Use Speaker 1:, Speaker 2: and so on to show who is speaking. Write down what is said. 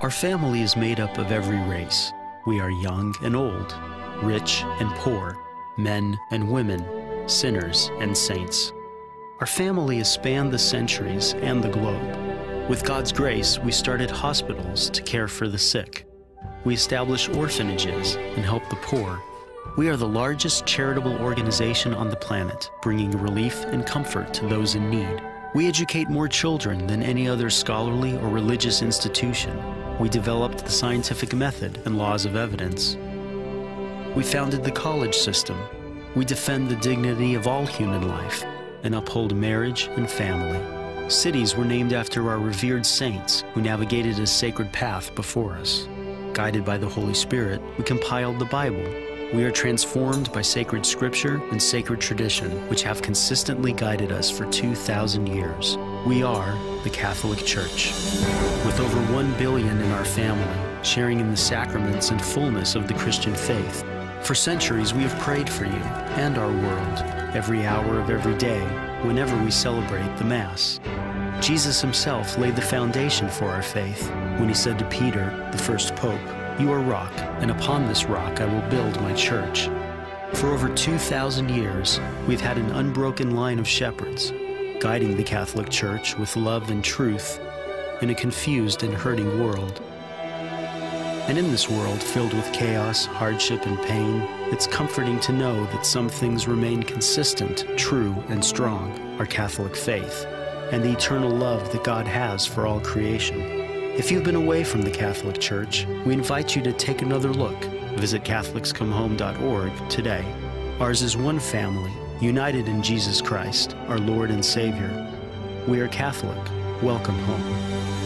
Speaker 1: Our family is made up of every race. We are young and old, rich and poor, men and women, sinners and saints. Our family has spanned the centuries and the globe. With God's grace, we started hospitals to care for the sick. We establish orphanages and help the poor. We are the largest charitable organization on the planet, bringing relief and comfort to those in need. We educate more children than any other scholarly or religious institution. We developed the scientific method and laws of evidence. We founded the college system. We defend the dignity of all human life and uphold marriage and family. Cities were named after our revered saints who navigated a sacred path before us. Guided by the Holy Spirit, we compiled the Bible. We are transformed by sacred scripture and sacred tradition, which have consistently guided us for 2,000 years. We are the Catholic Church. With over 1 billion in our family, sharing in the sacraments and fullness of the Christian faith. For centuries, we have prayed for you and our world, every hour of every day, whenever we celebrate the Mass. Jesus himself laid the foundation for our faith when he said to Peter, the first pope, You are rock, and upon this rock I will build my church. For over 2,000 years, we've had an unbroken line of shepherds, guiding the Catholic Church with love and truth in a confused and hurting world. And in this world filled with chaos, hardship, and pain, it's comforting to know that some things remain consistent, true, and strong our Catholic faith, and the eternal love that God has for all creation. If you've been away from the Catholic Church, we invite you to take another look. Visit CatholicsComeHome.org today. Ours is one family, united in Jesus Christ, our Lord and Savior. We are Catholic. Welcome home.